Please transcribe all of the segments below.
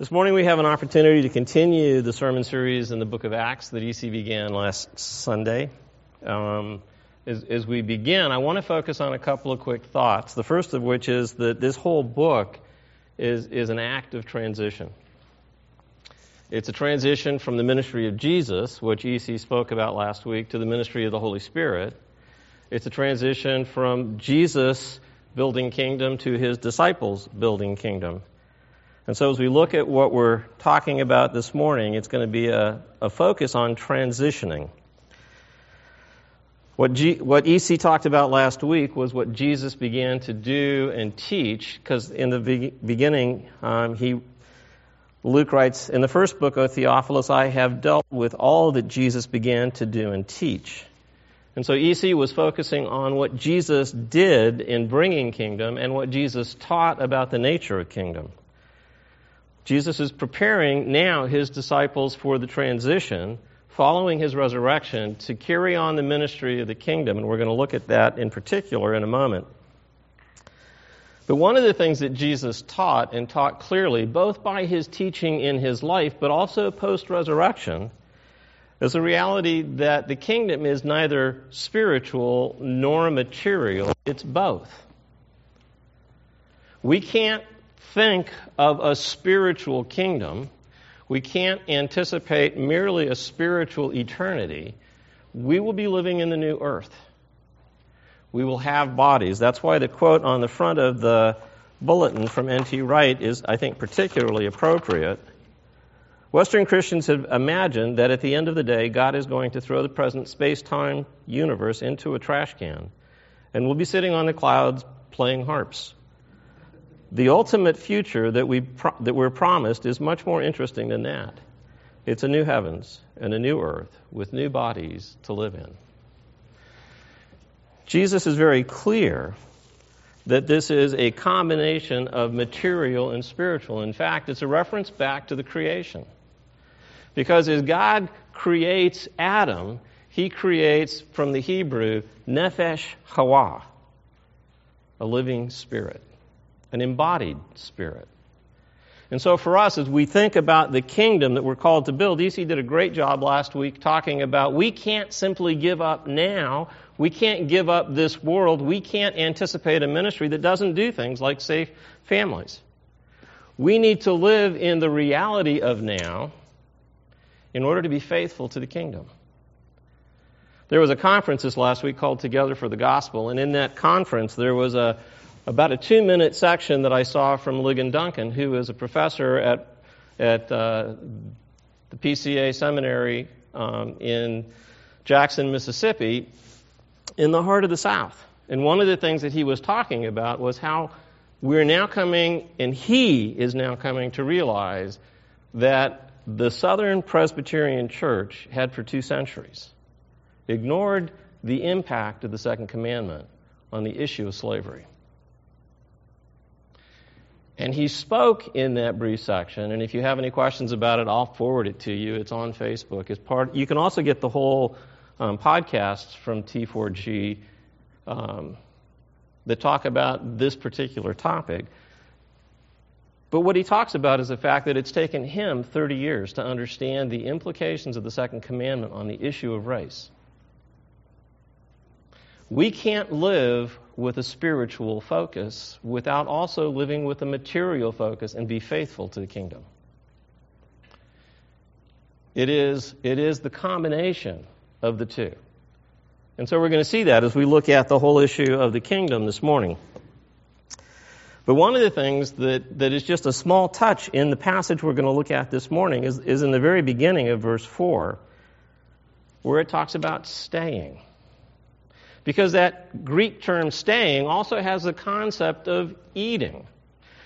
This morning we have an opportunity to continue the sermon series in the book of Acts that EC began last Sunday. Um, as, as, we begin, I want to focus on a couple of quick thoughts. The first of which is that this whole book is, is an act of transition. It's a transition from the ministry of Jesus, which EC spoke about last week, to the ministry of the Holy Spirit. It's a transition from Jesus building kingdom to his disciples building kingdom. And so, as we look at what we're talking about this morning, it's going to be a, a focus on transitioning. What, G, what EC talked about last week was what Jesus began to do and teach, because in the be- beginning, um, he, Luke writes, In the first book, O Theophilus, I have dealt with all that Jesus began to do and teach. And so EC was focusing on what Jesus did in bringing kingdom and what Jesus taught about the nature of kingdom. Jesus is preparing now his disciples for the transition following his resurrection to carry on the ministry of the kingdom, and we're going to look at that in particular in a moment. But one of the things that Jesus taught and taught clearly, both by his teaching in his life, but also post resurrection, is the reality that the kingdom is neither spiritual nor material, it's both. We can't think of a spiritual kingdom, we can't anticipate merely a spiritual eternity. We will be living in the new earth. We will have bodies. That's why the quote on the front of the bulletin from N.T. Wright is, I think, particularly appropriate. Western Christians have imagined that at the end of the day, God is going to throw the present space time universe into a trash can, and we'll be sitting on the clouds playing harps. The ultimate future that, we pro- that we're promised is much more interesting than that. It's a new heavens and a new earth with new bodies to live in. Jesus is very clear that this is a combination of material and spiritual. In fact, it's a reference back to the creation. Because as God creates Adam, he creates from the Hebrew nephesh hawa, a living spirit an embodied spirit. And so for us, as we think about the kingdom that we're called to build, EC did a great job last week talking about we can't simply give up now. We can't give up this world. We can't anticipate a ministry that doesn't do things like save families. We need to live in the reality of now in order to be faithful to the kingdom. There was a conference this last week called Together for the Gospel, and in that conference there was a about a two minute section that I saw from Ligon Duncan, who is a professor at, at uh, the PCA seminary um, in Jackson, Mississippi, in the heart of the South. And one of the things that he was talking about was how we're now coming, and he is now coming to realize that the Southern Presbyterian Church had for two centuries ignored the impact of the Second Commandment on the issue of slavery. And he spoke in that brief section. And if you have any questions about it, I'll forward it to you. It's on Facebook. It's part. You can also get the whole um, podcast from T4G um, that talk about this particular topic. But what he talks about is the fact that it's taken him 30 years to understand the implications of the second commandment on the issue of race. We can't live with a spiritual focus without also living with a material focus and be faithful to the kingdom. It is, it is the combination of the two. And so we're going to see that as we look at the whole issue of the kingdom this morning. But one of the things that, that is just a small touch in the passage we're going to look at this morning is, is in the very beginning of verse 4, where it talks about staying. Because that Greek term staying also has the concept of eating.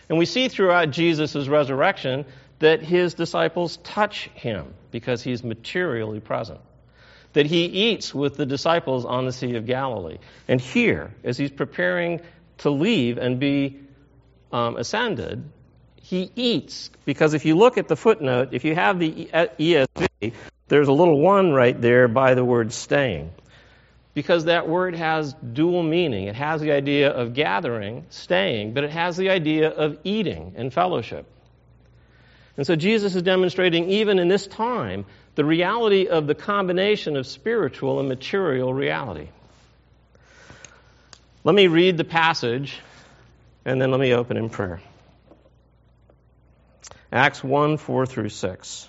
And we see throughout Jesus' resurrection that his disciples touch him because he's materially present. That he eats with the disciples on the Sea of Galilee. And here, as he's preparing to leave and be um, ascended, he eats. Because if you look at the footnote, if you have the ESV, there's a little one right there by the word staying because that word has dual meaning. It has the idea of gathering, staying, but it has the idea of eating and fellowship. And so Jesus is demonstrating, even in this time, the reality of the combination of spiritual and material reality. Let me read the passage, and then let me open in prayer. Acts 1 4 through 6.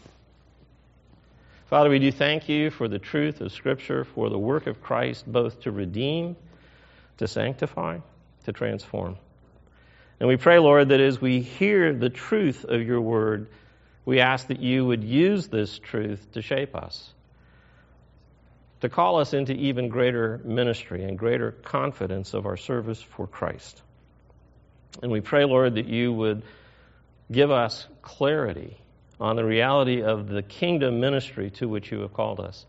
Father, we do thank you for the truth of Scripture, for the work of Christ, both to redeem, to sanctify, to transform. And we pray, Lord, that as we hear the truth of your word, we ask that you would use this truth to shape us, to call us into even greater ministry and greater confidence of our service for Christ. And we pray, Lord, that you would give us clarity on the reality of the kingdom ministry to which you have called us.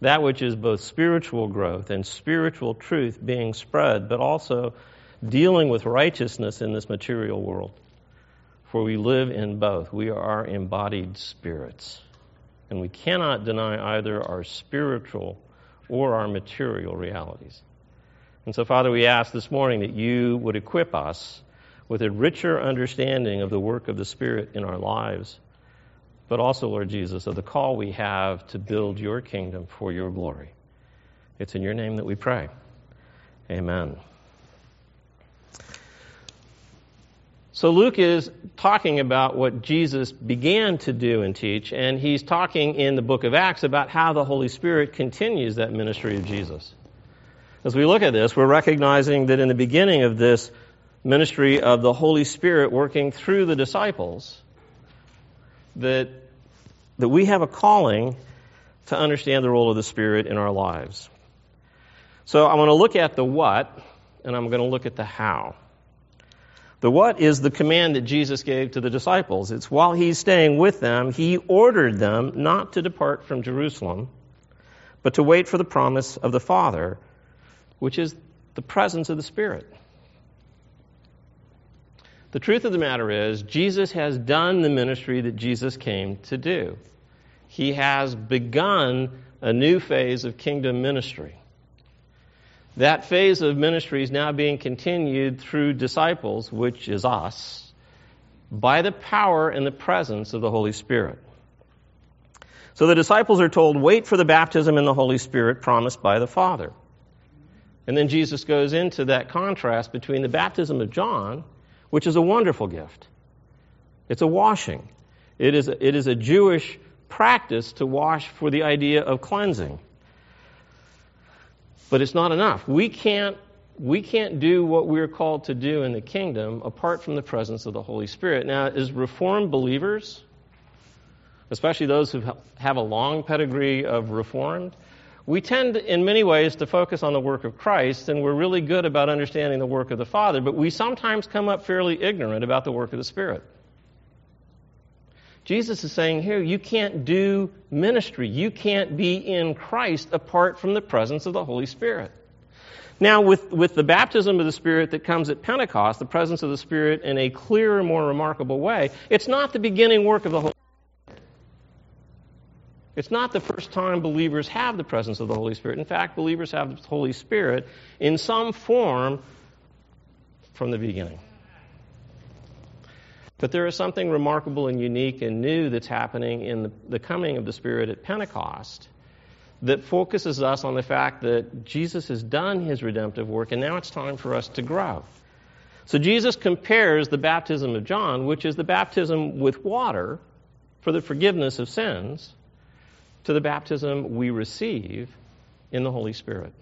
That which is both spiritual growth and spiritual truth being spread, but also dealing with righteousness in this material world for we live in both. We are embodied spirits. And we cannot deny either our spiritual or our material realities. And so, Father, we ask this morning that you would equip us with a richer understanding of the work of the Spirit in our lives, but also, Lord Jesus, of the call we have to build your kingdom for your glory. It's in your name that we pray. Amen. So Luke is talking about what Jesus began to do and teach, and he's talking in the book of Acts about how the Holy Spirit continues that ministry of Jesus. As we look at this, we're recognizing that in the beginning of this ministry of the Holy Spirit working through the disciples, that, that we have a calling to understand the role of the Spirit in our lives. So I want to look at the what, and I'm going to look at the how. The what is the command that Jesus gave to the disciples. It's while he's staying with them, he ordered them not to depart from Jerusalem, but to wait for the promise of the Father, which is the presence of the Spirit. The truth of the matter is, Jesus has done the ministry that Jesus came to do. He has begun a new phase of kingdom ministry. That phase of ministry is now being continued through disciples, which is us, by the power and the presence of the Holy Spirit. So the disciples are told, wait for the baptism in the Holy Spirit promised by the Father. And then Jesus goes into that contrast between the baptism of John, which is a wonderful gift. It's a washing. It is a, it is a Jewish practice to wash for the idea of cleansing. But it's not enough. We can't, we can't do what we're called to do in the kingdom apart from the presence of the Holy Spirit. Now, as Reformed believers, especially those who have a long pedigree of Reformed, we tend in many ways to focus on the work of Christ, and we're really good about understanding the work of the Father, but we sometimes come up fairly ignorant about the work of the Spirit. Jesus is saying here, you can't do ministry. You can't be in Christ apart from the presence of the Holy Spirit. Now, with, with the baptism of the Spirit that comes at Pentecost, the presence of the Spirit in a clearer, more remarkable way, it's not the beginning work of the Holy. It's not the first time believers have the presence of the Holy Spirit. In fact, believers have the Holy Spirit in some form from the beginning. But there is something remarkable and unique and new that's happening in the, the, coming of the Spirit at Pentecost that focuses us on the fact that Jesus has done his redemptive work and now it's time for us to grow. So Jesus compares the baptism of John, which is the baptism with water for the forgiveness of sins, to the baptism we receive in the Holy Spirit.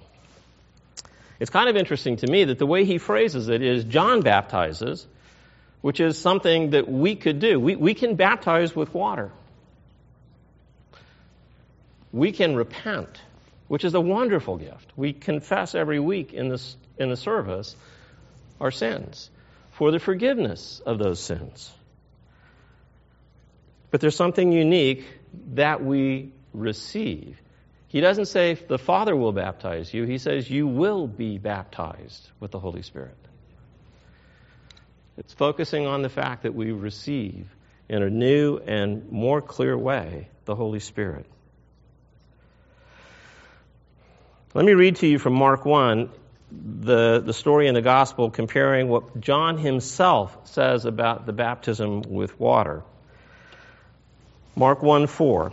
It's kind of interesting to me that the way he phrases it is John baptizes, which is something that we could do. We, we can baptize with water. We can repent, which is a wonderful gift. We confess every week in, this, in the service our sins for the forgiveness of those sins. But there's something unique that we receive. He doesn't say the Father will baptize you, he says you will be baptized with the Holy Spirit. It's focusing on the fact that we receive in a new and more clear way the Holy Spirit. Let me read to you from Mark 1 the, the story in the gospel comparing what John himself says about the baptism with water. Mark 1 4.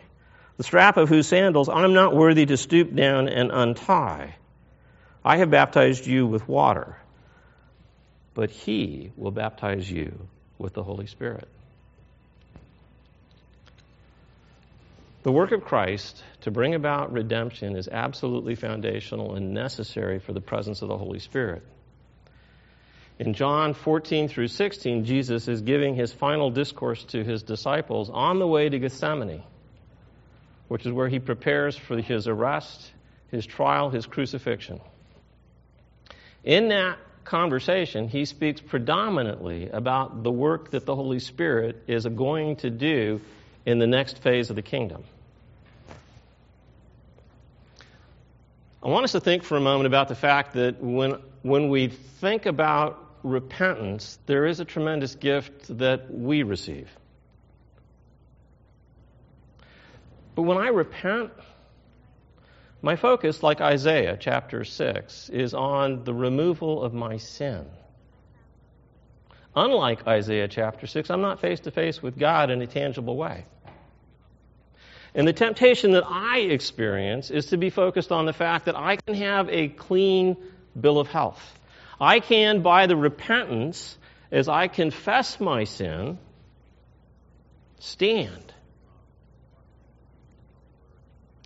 the strap of whose sandals I am not worthy to stoop down and untie. I have baptized you with water, but he will baptize you with the Holy Spirit. The work of Christ to bring about redemption is absolutely foundational and necessary for the presence of the Holy Spirit. In John 14 through 16, Jesus is giving his final discourse to his disciples on the way to Gethsemane, which is where he prepares for his arrest, his trial, his crucifixion. In that conversation, he speaks predominantly about the work that the Holy Spirit is going to do in the next phase of the kingdom. I want us to think for a moment about the fact that when, when we think about repentance, there is a tremendous gift that we receive. But when I repent, my focus, like Isaiah chapter 6, is on the removal of my sin. Unlike Isaiah chapter 6, I'm not face to face with God in a tangible way. And the temptation that I experience is to be focused on the fact that I can have a clean bill of health. I can, by the repentance, as I confess my sin, stand.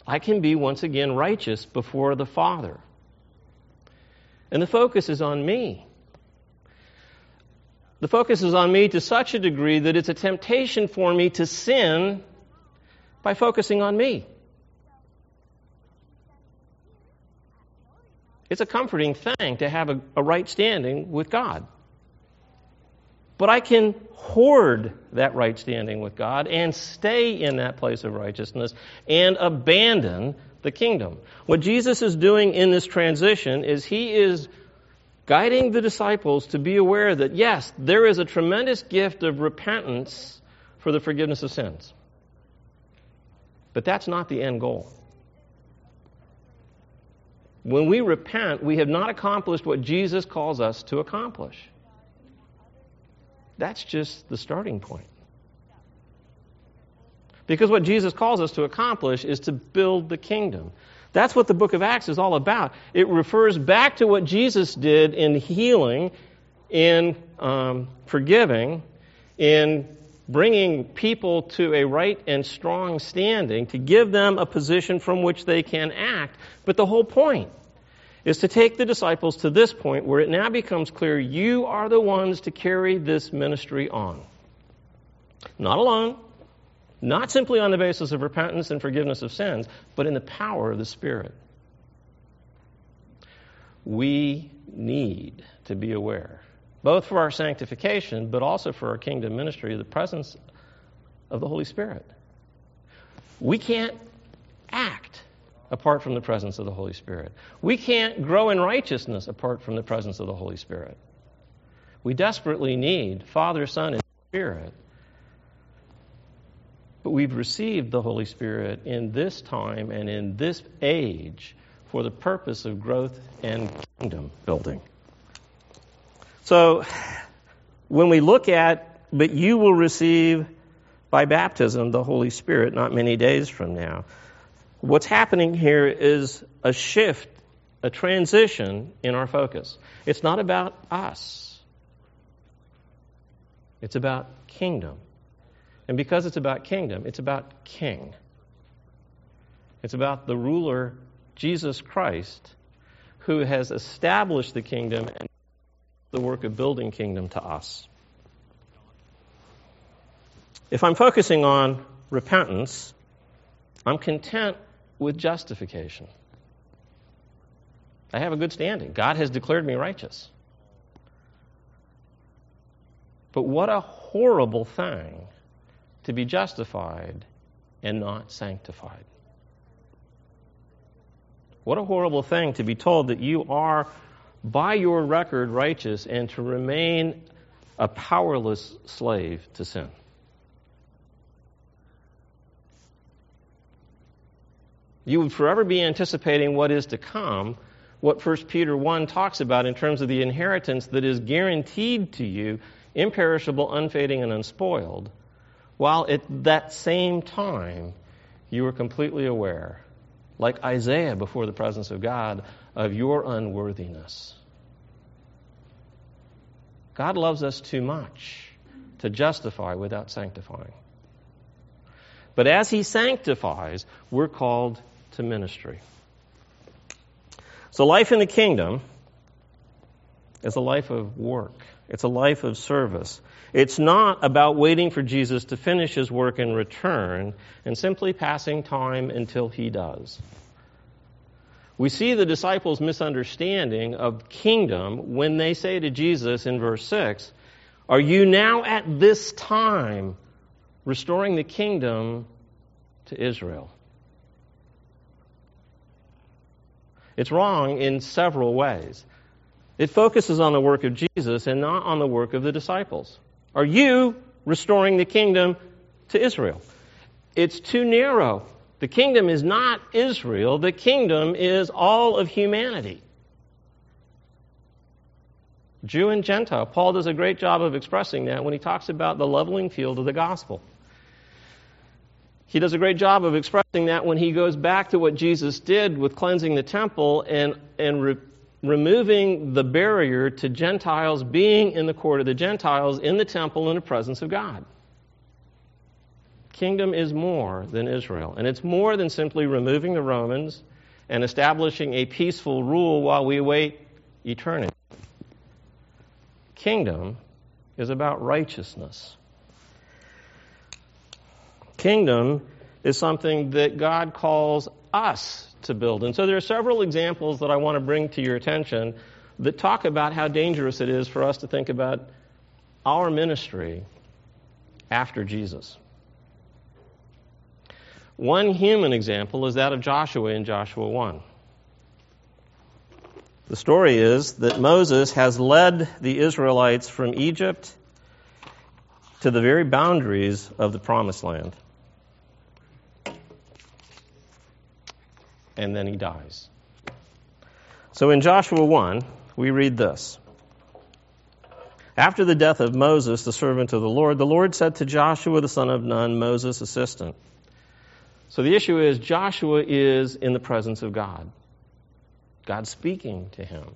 I can be once again righteous before the Father. And the focus is on me. The focus is on me to such a degree that it's a temptation for me to sin by focusing on me. It's a comforting thing to have a, a, right standing with God. But I can hoard that right standing with God and stay in that place of righteousness and abandon the kingdom. What Jesus is doing in this transition is he is guiding the disciples to be aware that, yes, there is a tremendous gift of repentance for the forgiveness of sins. But that's not the end goal. When we repent, we have not accomplished what Jesus calls us to accomplish. That's just the starting point. Because what Jesus calls us to accomplish is to build the kingdom. That's what the book of Acts is all about. It refers back to what Jesus did in healing, in um, forgiving, in bringing people to a right and strong standing to give them a position from which they can act. But the whole point is to take the disciples to this point where it now becomes clear you are the ones to carry this ministry on. Not alone, not simply on the basis of repentance and forgiveness of sins, but in the power of the Spirit. We need to be aware both for our sanctification, but also for our kingdom ministry, the presence of the Holy Spirit. We can't act apart from the presence of the Holy Spirit. We can't grow in righteousness apart from the presence of the Holy Spirit. We desperately need Father, Son, and Spirit. But we've received the Holy Spirit in this time and in this age for the purpose of growth and kingdom building. So when we look at, but you will receive by baptism the Holy Spirit not many days from now. What's happening here is a shift, a transition in our focus. It's not about us. It's about kingdom. And because it's about kingdom, it's about king. It's about the ruler, Jesus Christ, who has established the kingdom and the work of building kingdom to us. If I'm focusing on repentance, I'm content with justification. I have a good standing. God has declared me righteous. But what a horrible thing to be justified and not sanctified. What a horrible thing to be told that you are, by your record, righteous and to remain a powerless slave to sin. You would forever be anticipating what is to come, what 1 Peter 1 talks about in terms of the inheritance that is guaranteed to you, imperishable, unfading, and unspoiled, while at that same time you are completely aware like Isaiah before the presence of God, of your unworthiness. God loves us too much to justify without sanctifying. But as He sanctifies, we're called to ministry. So, life in the kingdom is a life of work, it's a life of service. It's not about waiting for Jesus to finish his work and return and simply passing time until he does. We see the disciples' misunderstanding of kingdom when they say to Jesus in verse 6, Are you now at this time restoring the kingdom to Israel? It's wrong in several ways. It focuses on the work of Jesus and not on the work of the disciples. Are you restoring the kingdom to Israel? It's too narrow. The kingdom is not Israel, the kingdom is all of humanity. Jew and Gentile. Paul does a great job of expressing that when he talks about the leveling field of the gospel. He does a great job of expressing that when he goes back to what Jesus did with cleansing the temple and, and re- removing the barrier to Gentiles being in the court of the Gentiles in the temple in the presence of God. Kingdom is more than Israel, and it's more than simply removing the Romans and establishing a peaceful rule while we await eternity. Kingdom is about righteousness. Kingdom is something that God calls us to build. And so there are several examples that I want to bring to your attention that talk about how dangerous it is for us to think about our ministry after Jesus. One human example is that of Joshua in Joshua 1. The story is that Moses has led the Israelites from Egypt to the very boundaries of the promised land. And then he dies. So in Joshua 1, we read this. After the death of Moses, the servant of the Lord, the Lord said to Joshua, the son of Nun, Moses' assistant. So the issue is Joshua is in the presence of God. God speaking to him.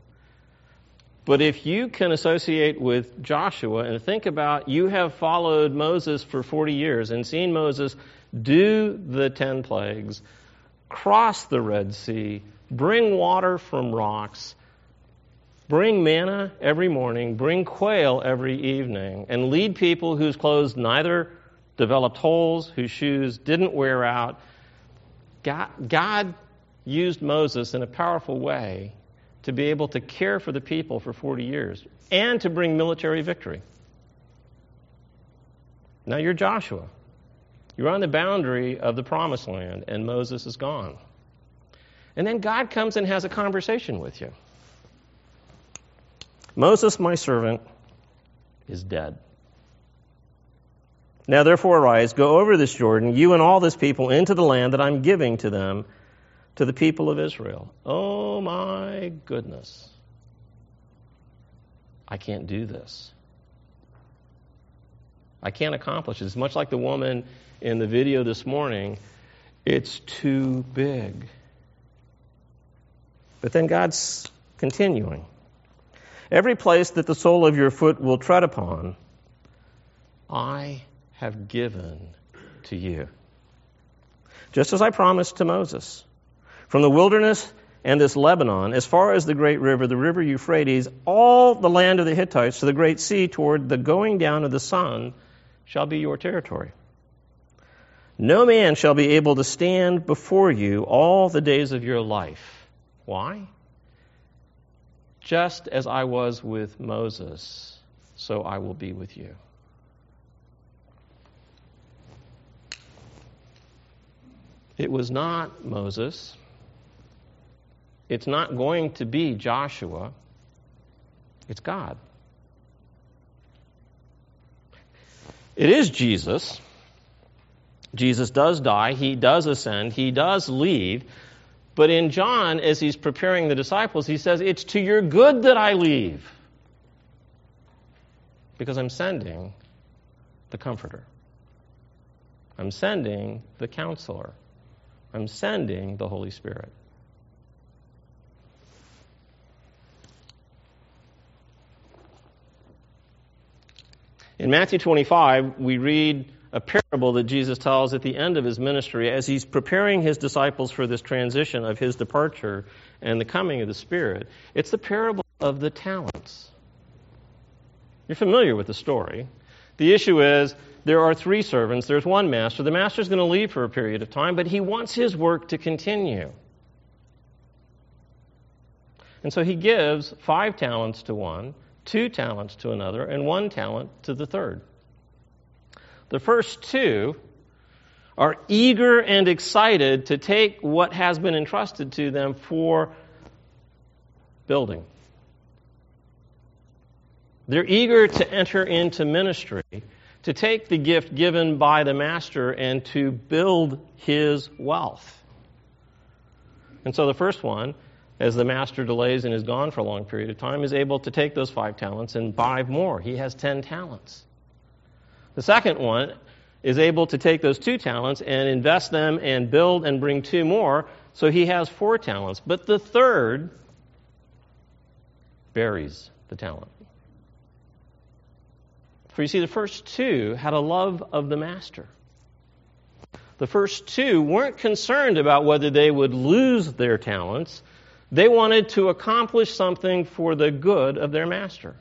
But if you can associate with Joshua and think about you have followed Moses for 40 years and seen Moses do the 10 plagues, cross the Red Sea, bring water from rocks, bring manna every morning, bring quail every evening, and lead people whose clothes neither developed holes, whose shoes didn't wear out. God, God used Moses in a powerful way to be able to care for the people for 40 years and to bring military victory. Now you're Joshua. You're on the boundary of the promised land, and Moses is gone. And then God comes and has a conversation with you. Moses, my servant, is dead. Now therefore arise, go over this Jordan, you and all this people, into the land that I'm giving to them, to the people of Israel. Oh my goodness. I can't do this. I can't accomplish it. It's much like the woman in the video this morning. It's too big. But then God's continuing. Every place that the sole of your foot will tread upon, I have given to you. Just as I promised to Moses. From the wilderness and this Lebanon, as far as the great river, the river Euphrates, all the land of the Hittites to the great sea toward the going down of the sun shall be your territory. No man shall be able to stand before you all the days of your life. Why? Just as I was with Moses, so I will be with you. It was not Moses. It's not going to be Joshua. It's God. It is Jesus. Jesus does die, he does ascend, he does leave. But in John, as he's preparing the disciples, he says, It's to your good that I leave. Because I'm sending the Comforter. I'm sending the Counselor. I'm sending the Holy Spirit. In Matthew 25, we read a parable that Jesus tells at the end of his ministry as he's preparing his disciples for this transition of his departure and the coming of the Spirit. It's the parable of the talents. You're familiar with the story. The issue is there are three servants, there's one master. The master's going to leave for a period of time, but he wants his work to continue. And so he gives five talents to one, two talents to another, and one talent to the third. The first two are eager and excited to take what has been entrusted to them for building. They're eager to enter into ministry, to take the gift given by the master and to build his wealth. And so the first one as the master delays and is gone for a long period of time, is able to take those five talents and buy more. He has ten talents. The second one is able to take those two talents and invest them and build and bring two more, so he has four talents. But the third buries the talent. For you see, the first two had a love of the master. The first two weren't concerned about whether they would lose their talents. They wanted to accomplish something for the good of their master.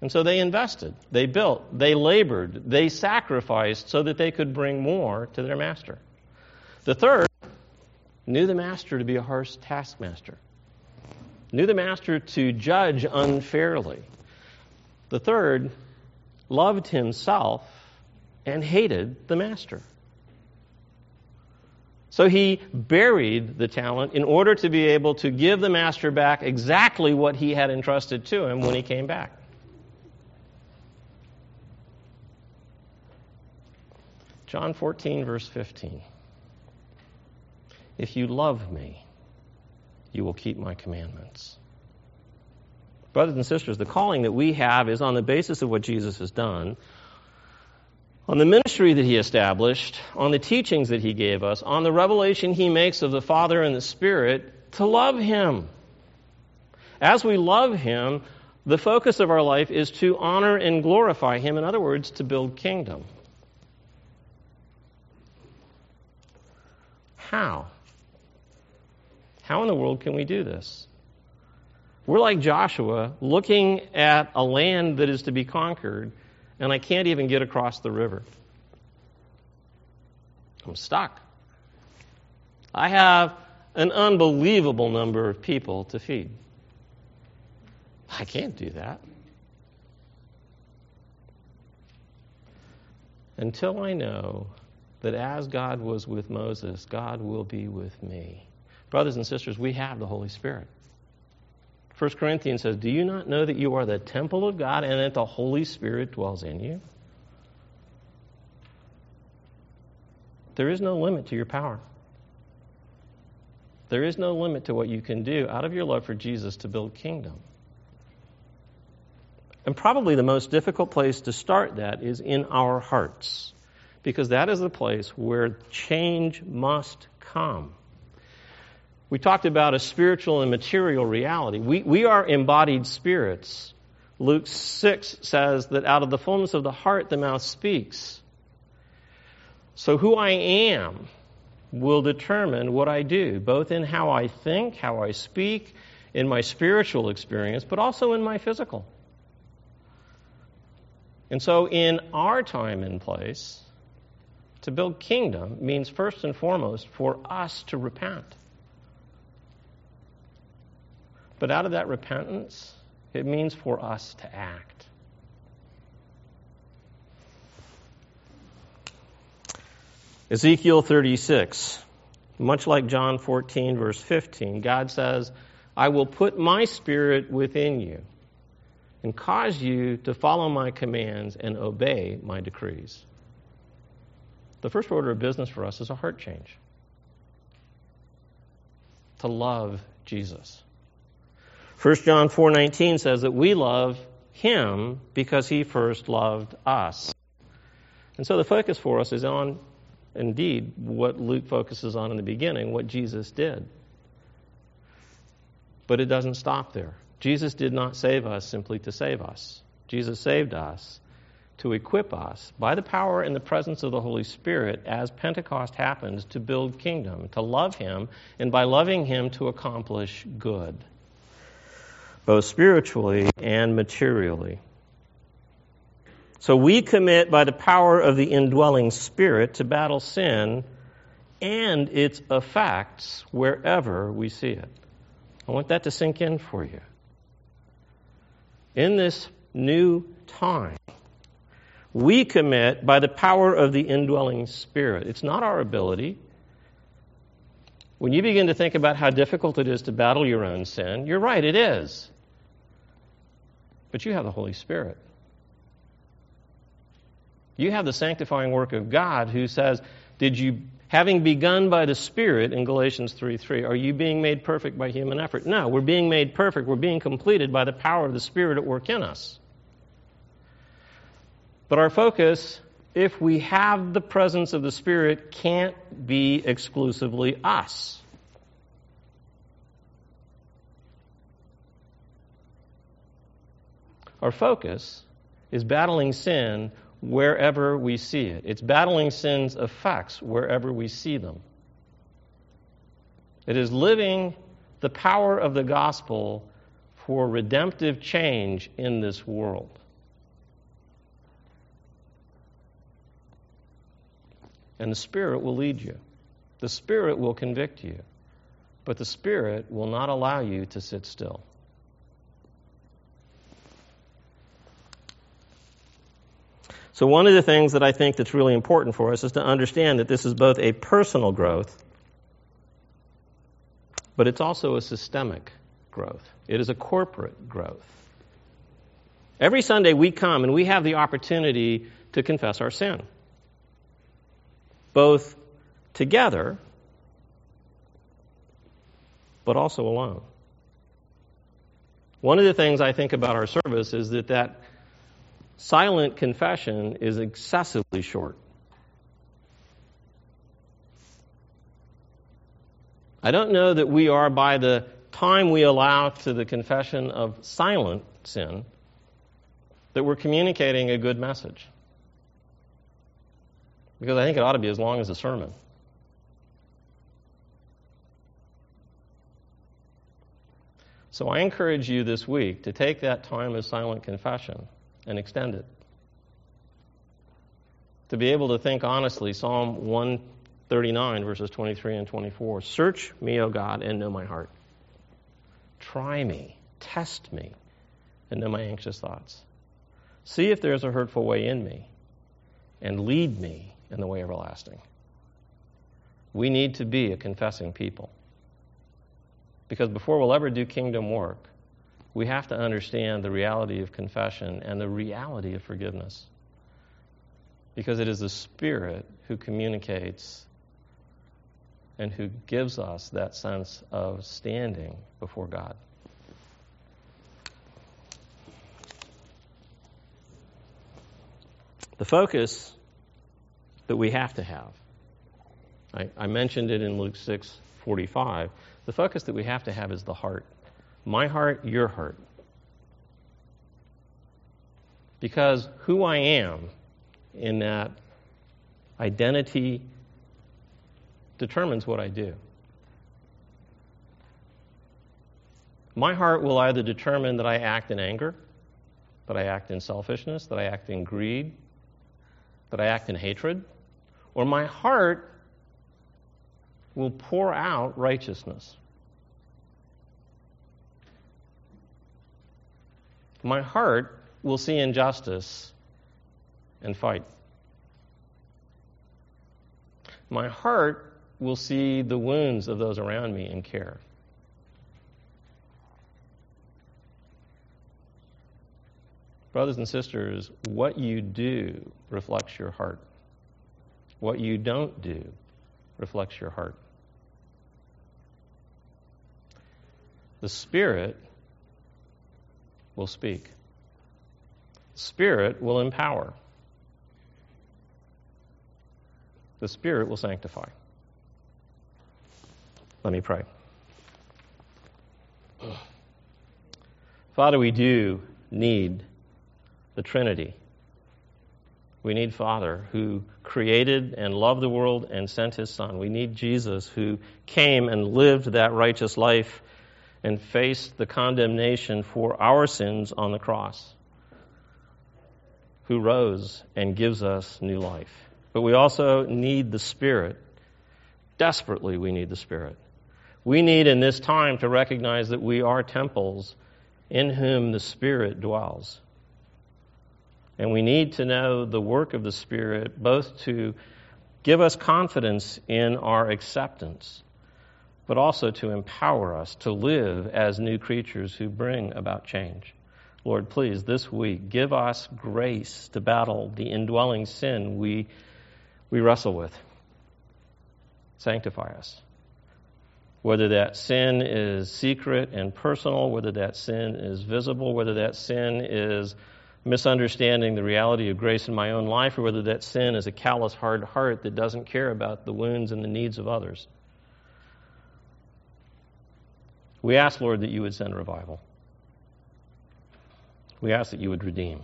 And so they invested, they built, they labored, they sacrificed so that they could bring more to their master. The third knew the master to be a harsh taskmaster, knew the master to judge unfairly. The third loved himself and hated the master. So he buried the talent in order to be able to give the master back exactly what he had entrusted to him when he came back. John 14, verse 15. If you love me, you will keep my commandments. Brothers and sisters, the calling that we have is on the basis of what Jesus has done on the ministry that he established, on the teachings that he gave us, on the revelation he makes of the Father and the Spirit, to love him. As we love him, the focus of our life is to honor and glorify him. In other words, to build kingdom. How? How in the world can we do this? We're like Joshua looking at a land that is to be conquered and I can't even get across the river. I'm stuck. I have an unbelievable number of people to feed. I can't do that. Until I know that as God was with Moses, God will be with me. Brothers and sisters, we have the Holy Spirit. 1 Corinthians says, Do you not know that you are the temple of God and that the Holy Spirit dwells in you? There is no limit to your power. There is no limit to what you can do out of your love for Jesus to build kingdom. And probably the most difficult place to start that is in our hearts, because that is the place where change must come. We talked about a spiritual and material reality. We, we are embodied spirits. Luke 6 says that out of the fullness of the heart, the mouth speaks. So, who I am will determine what I do, both in how I think, how I speak, in my spiritual experience, but also in my physical. And so, in our time and place, to build kingdom means first and foremost for us to repent. But out of that repentance, it means for us to act. Ezekiel 36, much like John 14, verse 15, God says, I will put my spirit within you and cause you to follow my commands and obey my decrees. The first order of business for us is a heart change to love Jesus. 1 John 4:19 says that we love him because he first loved us. And so the focus for us is on indeed what Luke focuses on in the beginning, what Jesus did. But it doesn't stop there. Jesus did not save us simply to save us. Jesus saved us to equip us by the power and the presence of the Holy Spirit as Pentecost happens to build kingdom, to love Him, and by loving Him to accomplish good, both spiritually and materially. So we commit by the power of the indwelling Spirit to battle sin and its effects wherever we see it. I want that to sink in for you. In this new time, we commit by the power of the indwelling Spirit. It's not our ability. When you begin to think about how difficult it is to battle your own sin, you're right, it is. But you have the Holy Spirit. You have the sanctifying work of God who says, Did you, having begun by the Spirit in Galatians 3 3, are you being made perfect by human effort? No, we're being made perfect. We're being completed by the power of the Spirit at work in us. But our focus, if we have the presence of the Spirit, can't be exclusively us. Our focus is battling sin wherever we see it. It's battling sin's effects wherever we see them. It is living the power of the gospel for redemptive change in this world. And the Spirit will lead you. The Spirit will convict you. But the Spirit will not allow you to sit still. So, one of the things that I think that's really important for us is to understand that this is both a personal growth, but it's also a systemic growth. It is a corporate growth. Every Sunday we come and we have the opportunity to confess our sin, both together, but also alone. One of the things I think about our service is that that silent confession is excessively short. I don't know that we are, by the time we allow to the confession of silent sin, that we're communicating a good message. Because I think it ought to be as long as a sermon. So I encourage you this week to take that time of silent confession and extend it. To be able to think honestly, Psalm 139, verses 23 and 24 Search me, O God, and know my heart. Try me, test me, and know my anxious thoughts. See if there is a hurtful way in me, and lead me in the way everlasting. We need to be a confessing people. Because before we'll ever do kingdom work, we have to understand the reality of confession and the reality of forgiveness. Because it is the Spirit who communicates and who gives us that sense of standing before God. The focus that we have to have, I, I mentioned it in Luke 6 45. The focus that we have to have is the heart. My heart, your heart. Because who I am in that identity determines what I do. My heart will either determine that I act in anger, that I act in selfishness, that I act in greed, that I act in hatred, or my heart will pour out righteousness. My heart will see injustice and fight. My heart will see the wounds of those around me and care. Brothers and sisters, what you do reflects your heart. What you don't do reflects your heart. The Spirit will speak. Spirit will empower. The Spirit will sanctify. Let me pray. Father, we do need the Trinity. We need Father who created and loved the world and sent his Son. We need Jesus who came and lived that righteous life and faced the condemnation for our sins on the cross, who rose and gives us new life. But we also need the Spirit. Desperately, we need the Spirit. We need in this time to recognize that we are temples in whom the Spirit dwells. And we need to know the work of the Spirit both to give us confidence in our acceptance, but also to empower us to live as new creatures who bring about change. Lord, please, this week, give us grace to battle the indwelling sin we, we wrestle with. Sanctify us. Whether that sin is secret and personal, whether that sin is visible, whether that sin is misunderstanding the reality of grace in my own life, or whether that sin is a callous, hard heart that doesn't care about the wounds and the needs of others. We ask, Lord, that you would send revival. We ask that you would redeem.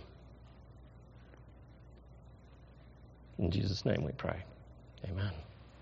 In Jesus' name we pray. Amen.